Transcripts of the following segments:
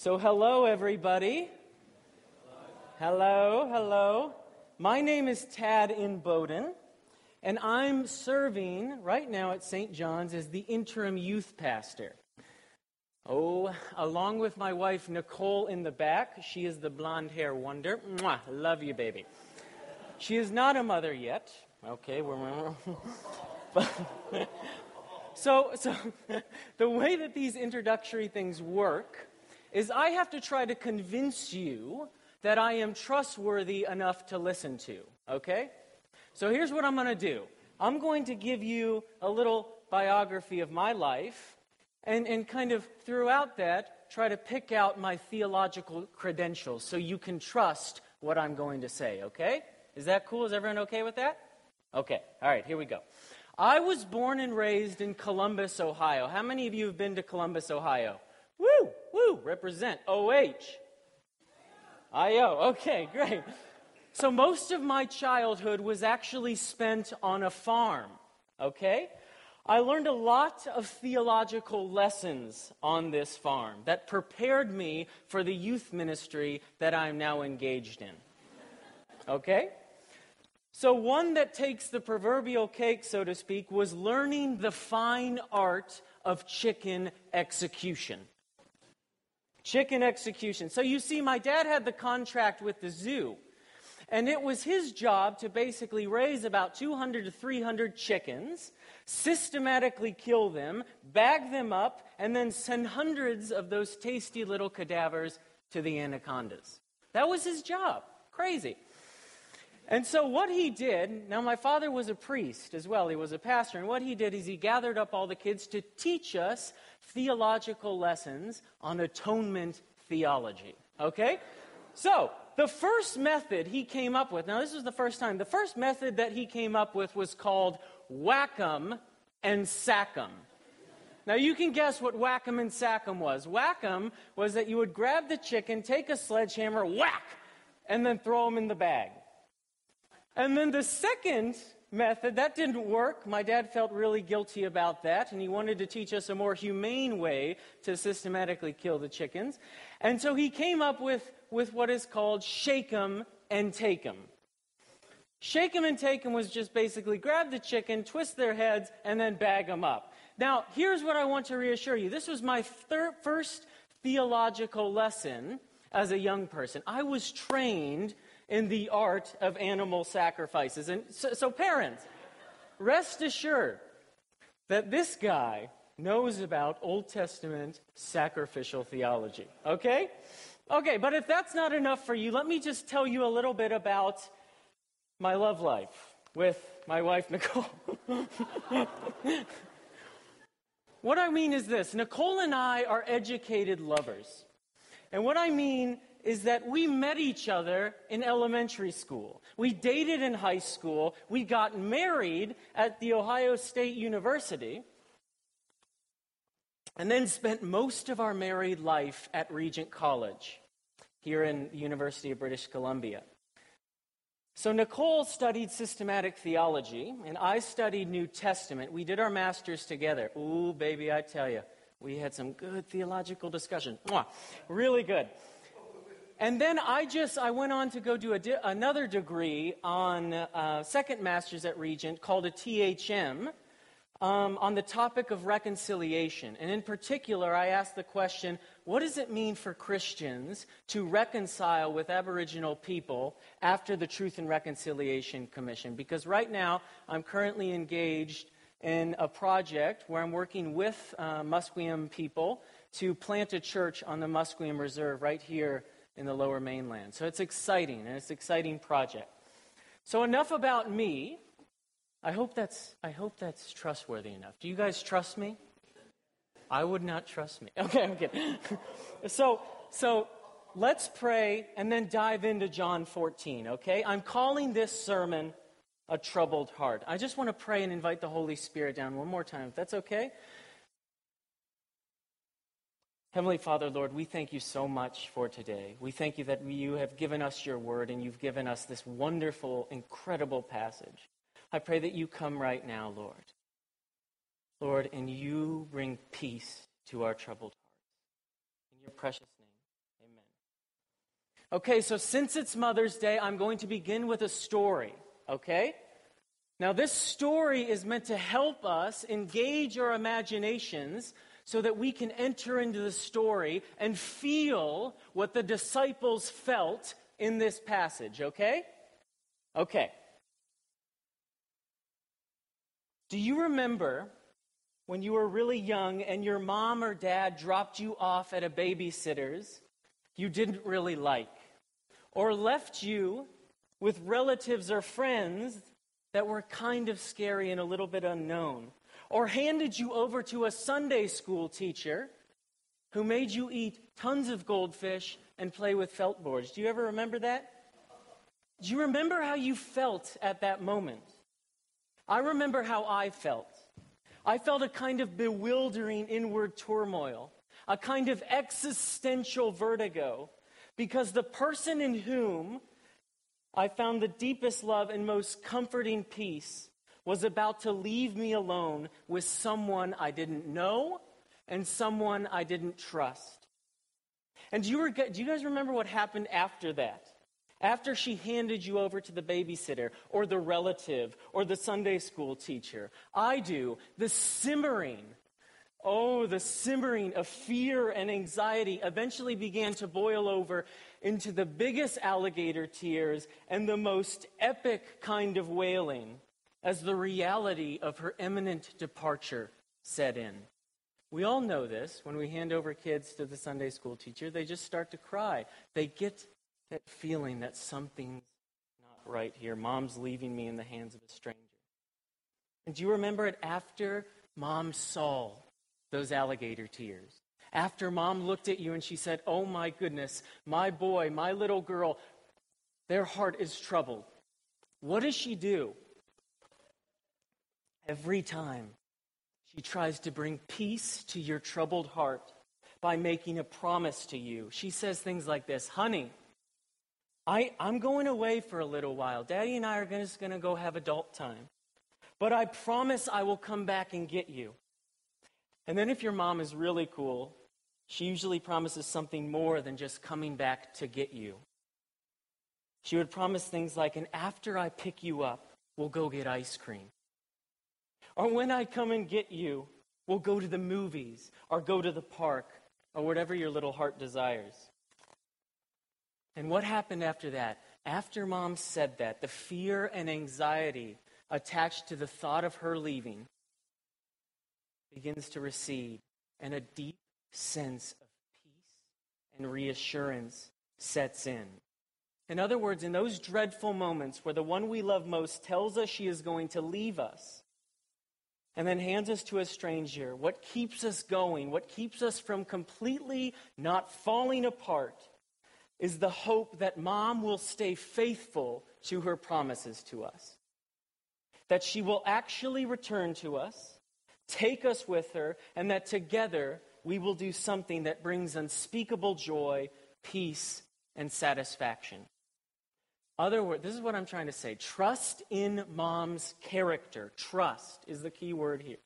So, hello, everybody. Hello, hello. My name is Tad Inboden, and I'm serving right now at St. John's as the interim youth pastor. Oh, along with my wife Nicole in the back. She is the blonde hair wonder. Mwah, love you, baby. She is not a mother yet. Okay, we're. so, so the way that these introductory things work is I have to try to convince you that I am trustworthy enough to listen to. Okay? So here's what I'm going to do I'm going to give you a little biography of my life, and, and kind of throughout that, try to pick out my theological credentials so you can trust what I'm going to say. Okay? Is that cool? Is everyone okay with that? Okay. All right, here we go. I was born and raised in Columbus, Ohio. How many of you have been to Columbus, Ohio? Woo, represent OH. IO. Okay, great. So most of my childhood was actually spent on a farm. Okay? I learned a lot of theological lessons on this farm that prepared me for the youth ministry that I'm now engaged in. Okay? So, one that takes the proverbial cake, so to speak, was learning the fine art of chicken execution. Chicken execution. So, you see, my dad had the contract with the zoo, and it was his job to basically raise about 200 to 300 chickens, systematically kill them, bag them up, and then send hundreds of those tasty little cadavers to the anacondas. That was his job. Crazy. And so, what he did, now my father was a priest as well, he was a pastor, and what he did is he gathered up all the kids to teach us theological lessons on atonement theology. Okay? So, the first method he came up with, now this was the first time, the first method that he came up with was called whack-em and sack-em. Now you can guess what whack-em and sack-em was. Whack-em was that you would grab the chicken, take a sledgehammer, whack, and then throw them in the bag. And then the second method, that didn't work. My dad felt really guilty about that, and he wanted to teach us a more humane way to systematically kill the chickens. And so he came up with, with what is called shake 'em and take 'em. Shake 'em and take 'em was just basically grab the chicken, twist their heads, and then bag them up. Now, here's what I want to reassure you. This was my thir- first theological lesson as a young person. I was trained in the art of animal sacrifices. And so, so, parents, rest assured that this guy knows about Old Testament sacrificial theology. Okay? Okay, but if that's not enough for you, let me just tell you a little bit about my love life with my wife, Nicole. what I mean is this Nicole and I are educated lovers. And what I mean is that we met each other in elementary school. We dated in high school. We got married at the Ohio State University. And then spent most of our married life at Regent College here in the University of British Columbia. So, Nicole studied systematic theology, and I studied New Testament. We did our masters together. Ooh, baby, I tell you, we had some good theological discussion. Mwah, really good. And then I just I went on to go do di- another degree on uh, second masters at Regent called a THM um, on the topic of reconciliation. And in particular, I asked the question: What does it mean for Christians to reconcile with Aboriginal people after the Truth and Reconciliation Commission? Because right now I'm currently engaged in a project where I'm working with uh, Musqueam people to plant a church on the Musqueam Reserve right here in the lower mainland. So it's exciting, and it's an exciting project. So enough about me. I hope that's I hope that's trustworthy enough. Do you guys trust me? I would not trust me. Okay, I'm kidding. so so let's pray and then dive into John 14, okay? I'm calling this sermon a troubled heart. I just want to pray and invite the Holy Spirit down one more time, if that's okay. Heavenly Father, Lord, we thank you so much for today. We thank you that you have given us your word and you've given us this wonderful, incredible passage. I pray that you come right now, Lord. Lord, and you bring peace to our troubled hearts. In your precious name. Amen. Okay, so since it's Mother's Day, I'm going to begin with a story, okay? Now, this story is meant to help us engage our imaginations so that we can enter into the story and feel what the disciples felt in this passage, okay? Okay. Do you remember when you were really young and your mom or dad dropped you off at a babysitter's you didn't really like? Or left you with relatives or friends that were kind of scary and a little bit unknown? Or handed you over to a Sunday school teacher who made you eat tons of goldfish and play with felt boards? Do you ever remember that? Do you remember how you felt at that moment? I remember how I felt. I felt a kind of bewildering inward turmoil, a kind of existential vertigo, because the person in whom I found the deepest love and most comforting peace was about to leave me alone with someone I didn't know and someone I didn't trust. And do you, were, do you guys remember what happened after that? After she handed you over to the babysitter or the relative or the Sunday school teacher, I do. The simmering, oh, the simmering of fear and anxiety eventually began to boil over into the biggest alligator tears and the most epic kind of wailing as the reality of her imminent departure set in. We all know this. When we hand over kids to the Sunday school teacher, they just start to cry. They get that feeling that something's not right here. Mom's leaving me in the hands of a stranger. And do you remember it after mom saw those alligator tears? After mom looked at you and she said, Oh my goodness, my boy, my little girl, their heart is troubled. What does she do? Every time she tries to bring peace to your troubled heart by making a promise to you, she says things like this Honey, I, I'm going away for a little while. Daddy and I are just going to go have adult time. But I promise I will come back and get you. And then, if your mom is really cool, she usually promises something more than just coming back to get you. She would promise things like, and after I pick you up, we'll go get ice cream. Or when I come and get you, we'll go to the movies or go to the park or whatever your little heart desires. And what happened after that? After mom said that, the fear and anxiety attached to the thought of her leaving begins to recede, and a deep sense of peace and reassurance sets in. In other words, in those dreadful moments where the one we love most tells us she is going to leave us and then hands us to a stranger, what keeps us going, what keeps us from completely not falling apart, is the hope that mom will stay faithful to her promises to us. That she will actually return to us, take us with her, and that together we will do something that brings unspeakable joy, peace, and satisfaction. Other word, this is what I'm trying to say. Trust in mom's character. Trust is the key word here.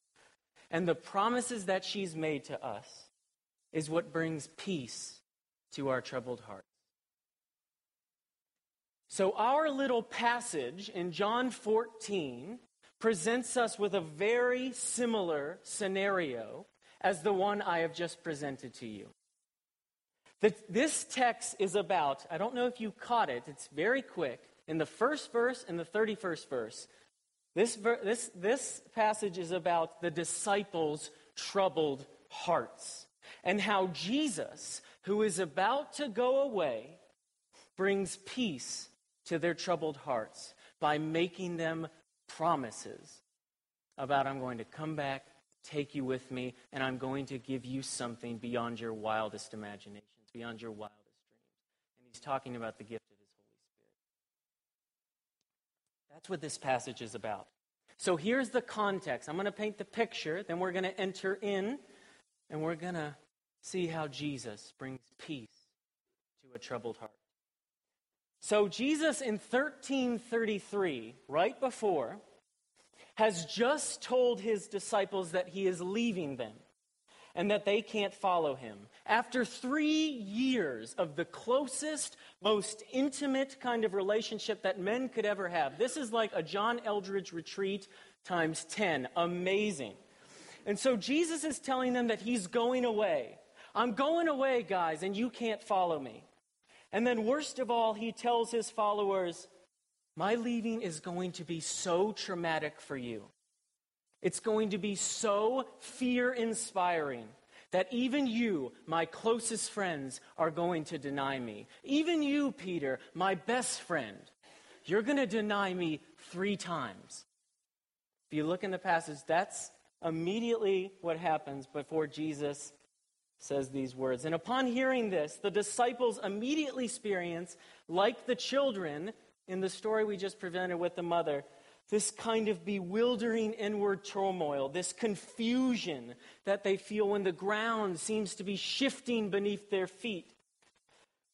And the promises that she's made to us is what brings peace to our troubled heart. So, our little passage in John 14 presents us with a very similar scenario as the one I have just presented to you. This text is about, I don't know if you caught it, it's very quick. In the first verse and the 31st verse, this, this, this passage is about the disciples' troubled hearts and how Jesus, who is about to go away, brings peace to their troubled hearts by making them promises about I'm going to come back, take you with me, and I'm going to give you something beyond your wildest imaginations, beyond your wildest dreams. And he's talking about the gift of his Holy Spirit. That's what this passage is about. So here's the context. I'm going to paint the picture, then we're going to enter in, and we're going to see how Jesus brings peace to a troubled heart. So, Jesus in 1333, right before, has just told his disciples that he is leaving them. And that they can't follow him. After three years of the closest, most intimate kind of relationship that men could ever have, this is like a John Eldredge retreat times 10. Amazing. And so Jesus is telling them that he's going away. I'm going away, guys, and you can't follow me. And then, worst of all, he tells his followers, My leaving is going to be so traumatic for you. It's going to be so fear inspiring that even you, my closest friends, are going to deny me. Even you, Peter, my best friend, you're going to deny me three times. If you look in the passage, that's immediately what happens before Jesus says these words. And upon hearing this, the disciples immediately experience, like the children in the story we just presented with the mother, this kind of bewildering inward turmoil, this confusion that they feel when the ground seems to be shifting beneath their feet.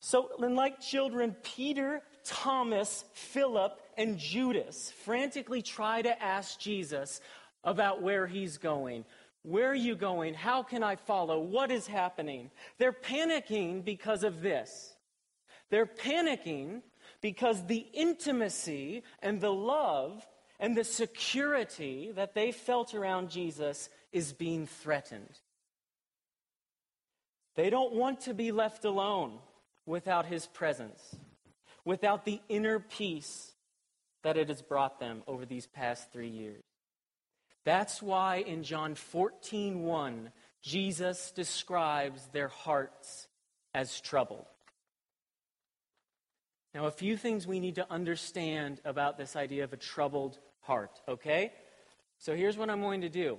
So, like children, Peter, Thomas, Philip, and Judas frantically try to ask Jesus about where he's going. Where are you going? How can I follow? What is happening? They're panicking because of this. They're panicking because the intimacy and the love and the security that they felt around Jesus is being threatened. They don't want to be left alone without his presence, without the inner peace that it has brought them over these past three years. That's why in John 14, 1, Jesus describes their hearts as troubled. Now, a few things we need to understand about this idea of a troubled heart, okay? So here's what I'm going to do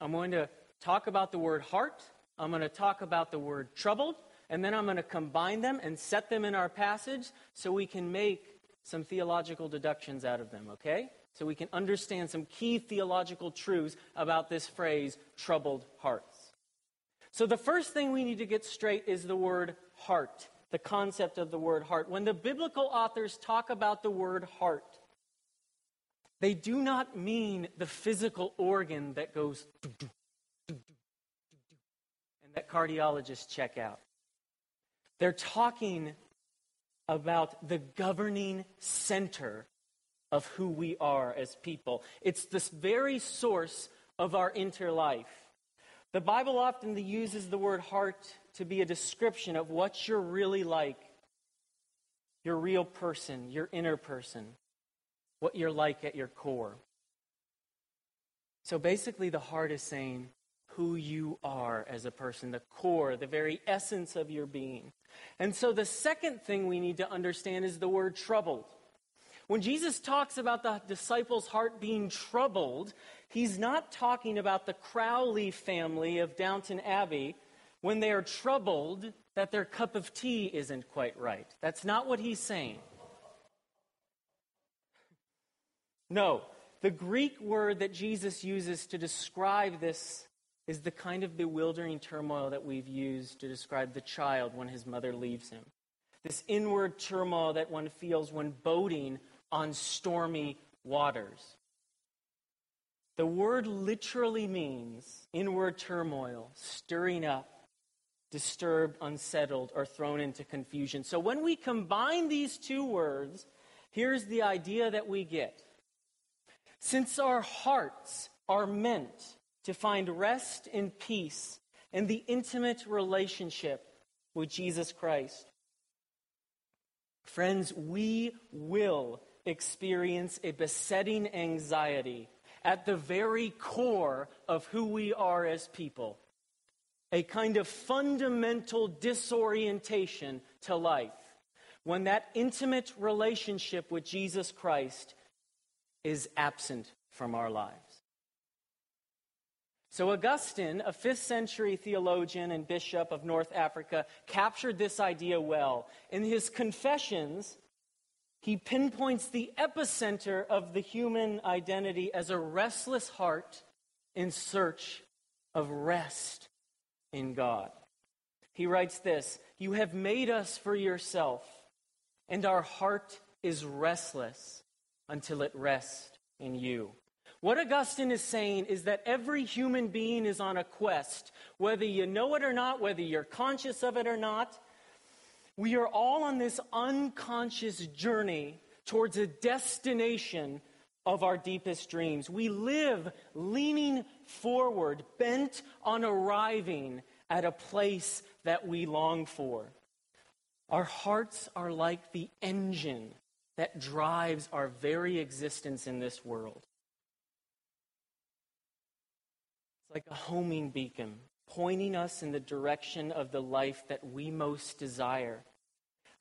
I'm going to talk about the word heart, I'm going to talk about the word troubled, and then I'm going to combine them and set them in our passage so we can make some theological deductions out of them, okay? So we can understand some key theological truths about this phrase, troubled hearts. So the first thing we need to get straight is the word heart, the concept of the word heart. When the biblical authors talk about the word heart, they do not mean the physical organ that goes and that cardiologists check out. They're talking about the governing center of who we are as people. It's this very source of our interlife. The Bible often uses the word heart to be a description of what you're really like your real person, your inner person what you're like at your core. So basically, the heart is saying who you are as a person, the core, the very essence of your being. And so the second thing we need to understand is the word troubled. When Jesus talks about the disciples' heart being troubled, he's not talking about the Crowley family of Downton Abbey when they are troubled that their cup of tea isn't quite right. That's not what he's saying. No, the Greek word that Jesus uses to describe this is the kind of bewildering turmoil that we've used to describe the child when his mother leaves him. This inward turmoil that one feels when boating on stormy waters. The word literally means inward turmoil, stirring up, disturbed, unsettled, or thrown into confusion. So when we combine these two words, here's the idea that we get since our hearts are meant to find rest and peace in the intimate relationship with Jesus Christ, friends, we will experience a besetting anxiety at the very core of who we are as people. A kind of fundamental disorientation to life when that intimate relationship with Jesus Christ is absent from our lives. So, Augustine, a 5th century theologian and bishop of North Africa, captured this idea well. In his Confessions, he pinpoints the epicenter of the human identity as a restless heart in search of rest in God. He writes this You have made us for yourself, and our heart is restless until it rests in you. What Augustine is saying is that every human being is on a quest, whether you know it or not, whether you're conscious of it or not. We are all on this unconscious journey towards a destination of our deepest dreams. We live leaning forward, bent on arriving at a place that we long for. Our hearts are like the engine that drives our very existence in this world. It's like a homing beacon, pointing us in the direction of the life that we most desire.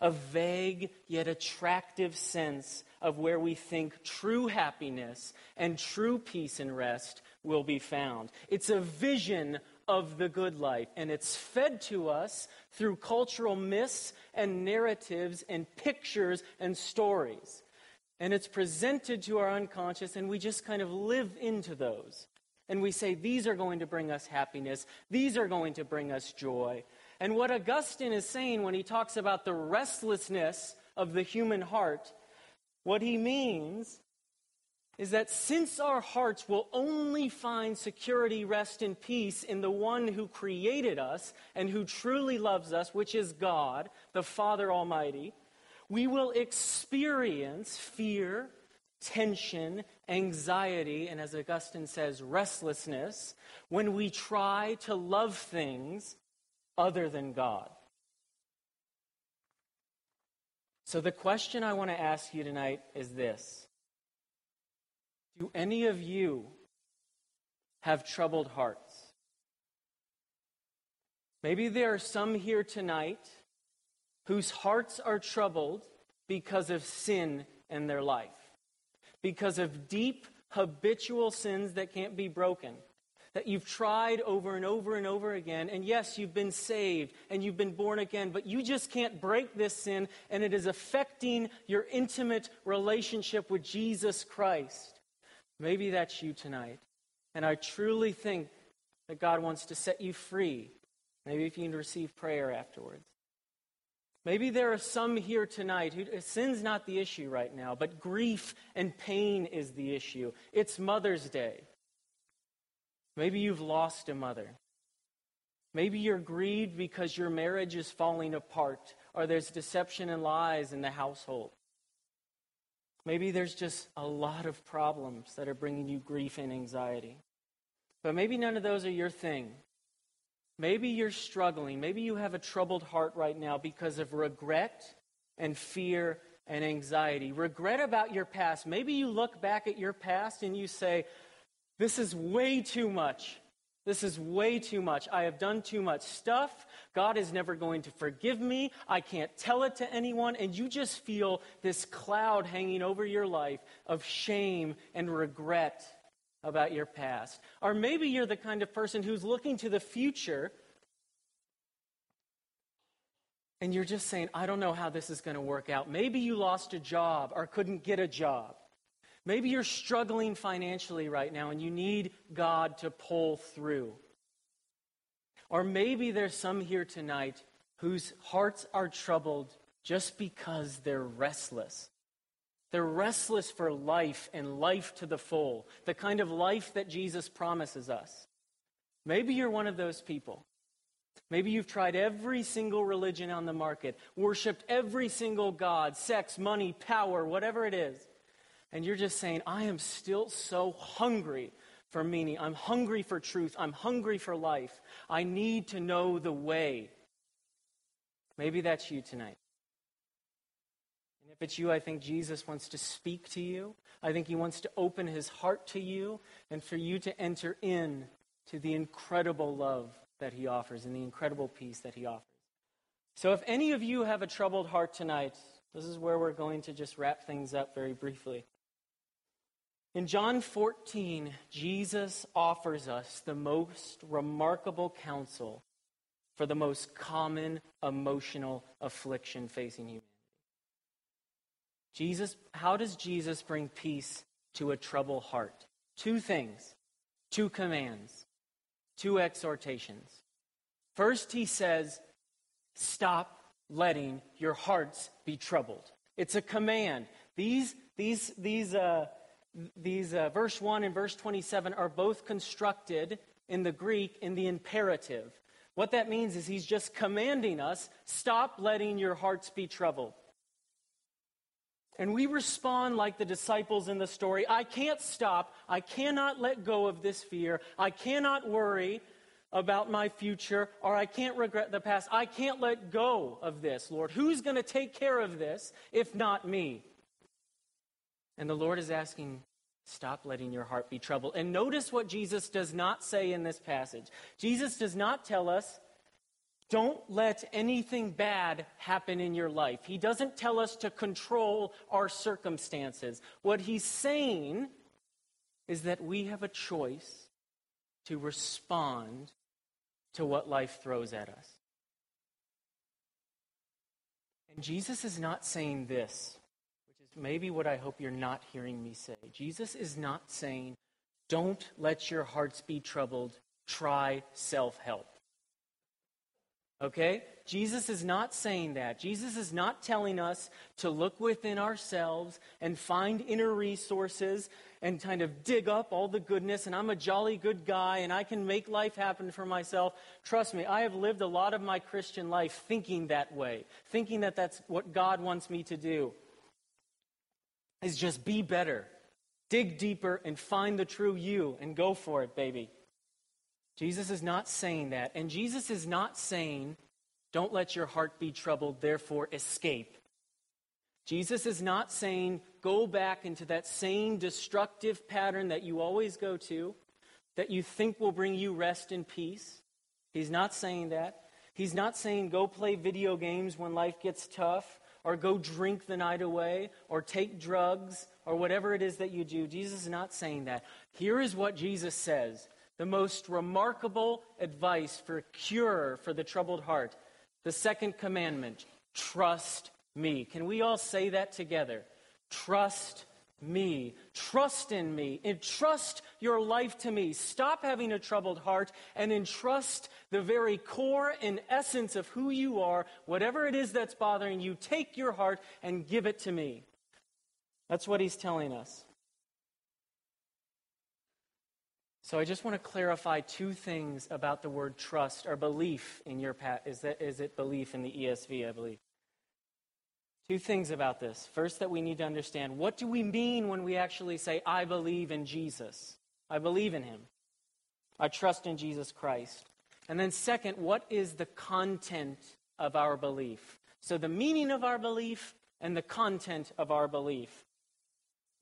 A vague yet attractive sense of where we think true happiness and true peace and rest will be found. It's a vision of the good life, and it's fed to us through cultural myths and narratives and pictures and stories. And it's presented to our unconscious, and we just kind of live into those and we say, These are going to bring us happiness, these are going to bring us joy. And what Augustine is saying when he talks about the restlessness of the human heart, what he means is that since our hearts will only find security, rest, and peace in the one who created us and who truly loves us, which is God, the Father Almighty, we will experience fear tension, anxiety, and as Augustine says, restlessness when we try to love things other than God. So, the question I want to ask you tonight is this Do any of you have troubled hearts? Maybe there are some here tonight whose hearts are troubled because of sin in their life because of deep habitual sins that can't be broken. That you've tried over and over and over again. And yes, you've been saved and you've been born again, but you just can't break this sin, and it is affecting your intimate relationship with Jesus Christ. Maybe that's you tonight. And I truly think that God wants to set you free. Maybe if you can receive prayer afterwards. Maybe there are some here tonight who sin's not the issue right now, but grief and pain is the issue. It's Mother's Day. Maybe you've lost a mother. Maybe you're grieved because your marriage is falling apart or there's deception and lies in the household. Maybe there's just a lot of problems that are bringing you grief and anxiety. But maybe none of those are your thing. Maybe you're struggling. Maybe you have a troubled heart right now because of regret and fear and anxiety. Regret about your past. Maybe you look back at your past and you say, This is way too much. This is way too much. I have done too much stuff. God is never going to forgive me. I can't tell it to anyone. And you just feel this cloud hanging over your life of shame and regret about your past. Or maybe you're the kind of person who's looking to the future and you're just saying, I don't know how this is going to work out. Maybe you lost a job or couldn't get a job. Maybe you're struggling financially right now and you need God to pull through. Or maybe there's some here tonight whose hearts are troubled just because they're restless. They're restless for life and life to the full, the kind of life that Jesus promises us. Maybe you're one of those people. Maybe you've tried every single religion on the market, worshiped every single God, sex, money, power, whatever it is. And you're just saying, I am still so hungry for meaning. I'm hungry for truth. I'm hungry for life. I need to know the way. Maybe that's you tonight. And if it's you, I think Jesus wants to speak to you. I think he wants to open his heart to you and for you to enter in to the incredible love that he offers and the incredible peace that he offers. So if any of you have a troubled heart tonight, this is where we're going to just wrap things up very briefly. In John 14, Jesus offers us the most remarkable counsel for the most common emotional affliction facing humanity. Jesus, how does Jesus bring peace to a troubled heart? Two things, two commands, two exhortations. First, he says, Stop letting your hearts be troubled. It's a command. These, these, these, uh, these uh, verse 1 and verse 27 are both constructed in the Greek in the imperative. What that means is he's just commanding us stop letting your hearts be troubled. And we respond like the disciples in the story I can't stop. I cannot let go of this fear. I cannot worry about my future, or I can't regret the past. I can't let go of this, Lord. Who's going to take care of this if not me? And the Lord is asking, stop letting your heart be troubled. And notice what Jesus does not say in this passage. Jesus does not tell us, don't let anything bad happen in your life. He doesn't tell us to control our circumstances. What he's saying is that we have a choice to respond to what life throws at us. And Jesus is not saying this maybe what I hope you're not hearing me say. Jesus is not saying, don't let your hearts be troubled, try self help. Okay? Jesus is not saying that. Jesus is not telling us to look within ourselves and find inner resources and kind of dig up all the goodness and I'm a jolly good guy and I can make life happen for myself. Trust me, I have lived a lot of my Christian life thinking that way, thinking that that's what God wants me to do is just be better. Dig deeper and find the true you and go for it, baby. Jesus is not saying that. And Jesus is not saying, don't let your heart be troubled, therefore escape. Jesus is not saying, go back into that same destructive pattern that you always go to, that you think will bring you rest and peace. He's not saying that. He's not saying, go play video games when life gets tough or go drink the night away or take drugs or whatever it is that you do. Jesus is not saying that. Here is what Jesus says the most remarkable advice for cure for the troubled heart. The second commandment trust me. Can we all say that together? Trust me. Trust in me. Entrust your life to me. Stop having a troubled heart and entrust the very core and essence of who you are, whatever it is that's bothering you. Take your heart and give it to me. That's what he's telling us. So I just want to clarify two things about the word trust or belief in your pat. Is, that, is it belief in the ESV, I believe? Two things about this. First, that we need to understand what do we mean when we actually say, I believe in Jesus? I believe in him. I trust in Jesus Christ. And then, second, what is the content of our belief? So, the meaning of our belief and the content of our belief.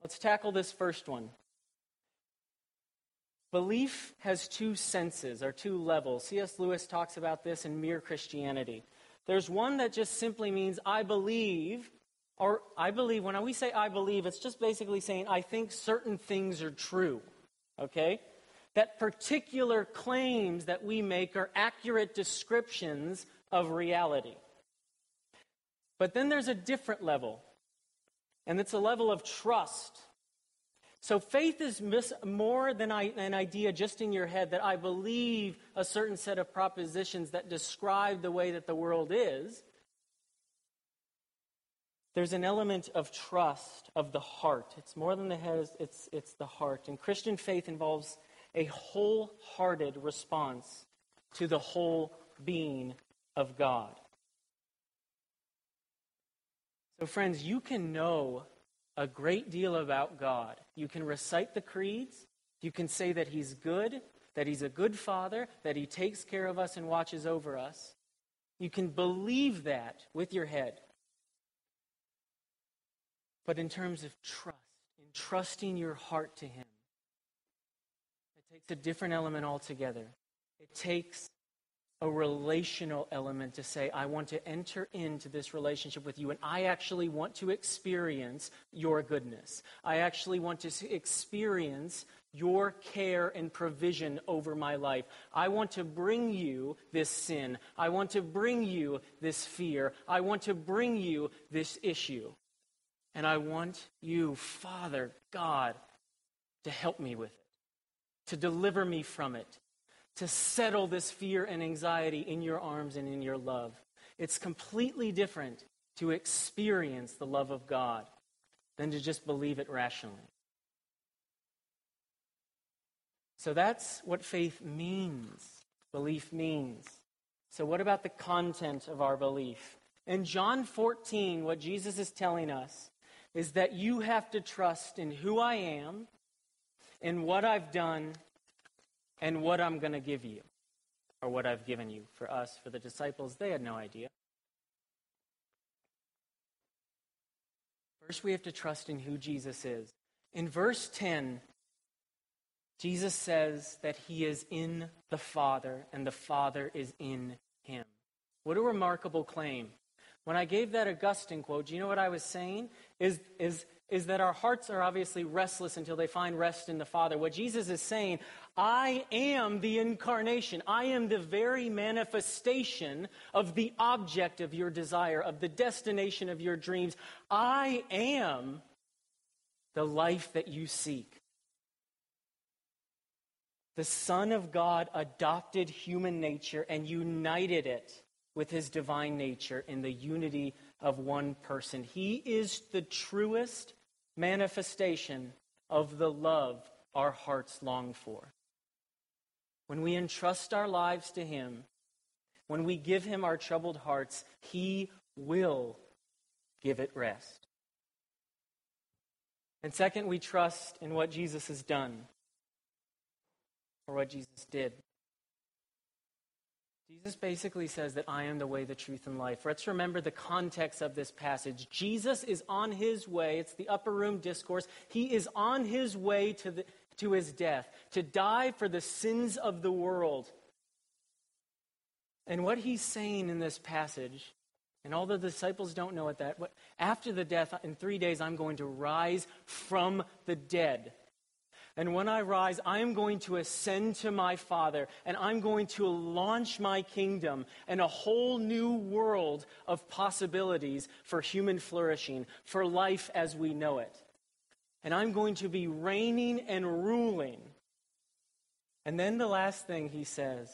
Let's tackle this first one. Belief has two senses or two levels. C.S. Lewis talks about this in Mere Christianity. There's one that just simply means I believe, or I believe. When we say I believe, it's just basically saying I think certain things are true. Okay? That particular claims that we make are accurate descriptions of reality. But then there's a different level, and it's a level of trust. So faith is more than I, an idea just in your head that I believe a certain set of propositions that describe the way that the world is. There's an element of trust of the heart. It's more than the head, it's, it's the heart. And Christian faith involves a wholehearted response to the whole being of God. So, friends, you can know a great deal about God. You can recite the creeds. You can say that He's good, that He's a good Father, that He takes care of us and watches over us. You can believe that with your head. But in terms of trust, in trusting your heart to Him, a different element altogether. It takes a relational element to say, I want to enter into this relationship with you, and I actually want to experience your goodness. I actually want to experience your care and provision over my life. I want to bring you this sin. I want to bring you this fear. I want to bring you this issue. And I want you, Father God, to help me with it, to deliver me from it, to settle this fear and anxiety in your arms and in your love. It's completely different to experience the love of God than to just believe it rationally. So that's what faith means, belief means. So, what about the content of our belief? In John 14, what Jesus is telling us is that you have to trust in who I am, in what I've done, and what I'm going to give you, or what I've given you. For us, for the disciples, they had no idea. First, we have to trust in who Jesus is. In verse 10, Jesus says that he is in the Father and the Father is in him. What a remarkable claim. When I gave that Augustine quote, do you know what I was saying? Is, is, is that our hearts are obviously restless until they find rest in the Father. What Jesus is saying, I am the incarnation. I am the very manifestation of the object of your desire, of the destination of your dreams. I am the life that you seek. The Son of God adopted human nature and united it with his divine nature in the unity of one person. He is the truest manifestation of the love our hearts long for. When we entrust our lives to Him, when we give Him our troubled hearts, He will give it rest. And second, we trust in what Jesus has done or what Jesus did. Jesus basically says that I am the way, the truth, and life. Let's remember the context of this passage. Jesus is on his way. It's the upper room discourse. He is on his way to, the, to his death, to die for the sins of the world. And what he's saying in this passage, and all the disciples don't know what that, after the death, in three days, I'm going to rise from the dead. And when I rise, I am going to ascend to my Father, and I'm going to launch my kingdom and a whole new world of possibilities for human flourishing, for life as we know it. And I'm going to be reigning and ruling. And then the last thing he says,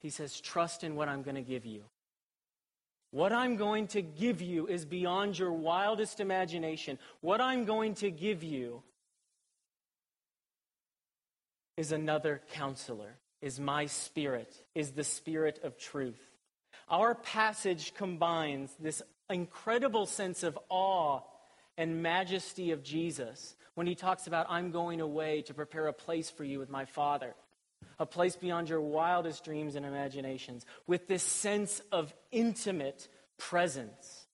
he says, trust in what I'm going to give you. What I'm going to give you is beyond your wildest imagination. What I'm going to give you is another counselor, is my spirit, is the spirit of truth. Our passage combines this incredible sense of awe and majesty of Jesus when he talks about, I'm going away to prepare a place for you with my Father, a place beyond your wildest dreams and imaginations, with this sense of intimate presence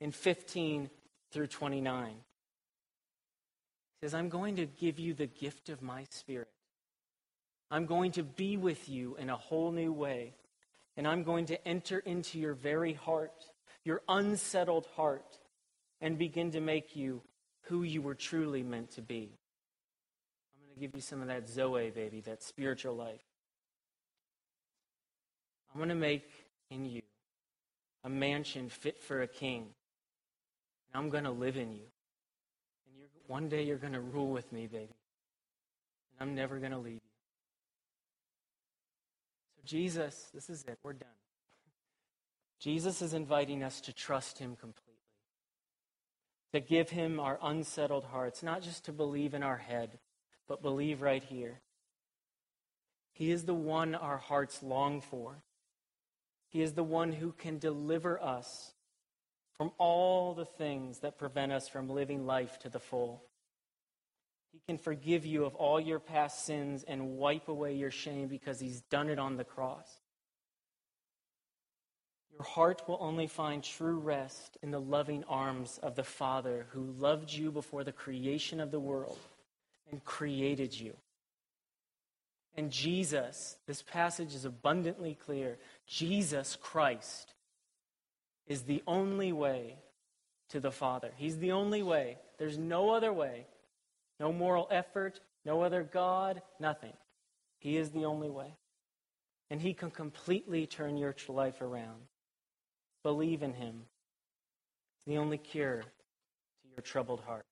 in 15 through 29. He says, I'm going to give you the gift of my Spirit. I'm going to be with you in a whole new way. And I'm going to enter into your very heart, your unsettled heart, and begin to make you who you were truly meant to be. I'm going to give you some of that Zoe, baby, that spiritual life. I'm going to make in you a mansion fit for a king. And I'm going to live in you. And one day you're going to rule with me, baby. And I'm never going to leave you. Jesus, this is it, we're done. Jesus is inviting us to trust him completely, to give him our unsettled hearts, not just to believe in our head, but believe right here. He is the one our hearts long for. He is the one who can deliver us from all the things that prevent us from living life to the full. He can forgive you of all your past sins and wipe away your shame because he's done it on the cross. Your heart will only find true rest in the loving arms of the Father who loved you before the creation of the world and created you. And Jesus, this passage is abundantly clear Jesus Christ is the only way to the Father. He's the only way. There's no other way. No moral effort, no other God, nothing. He is the only way. And He can completely turn your life around. Believe in Him. It's the only cure to your troubled heart.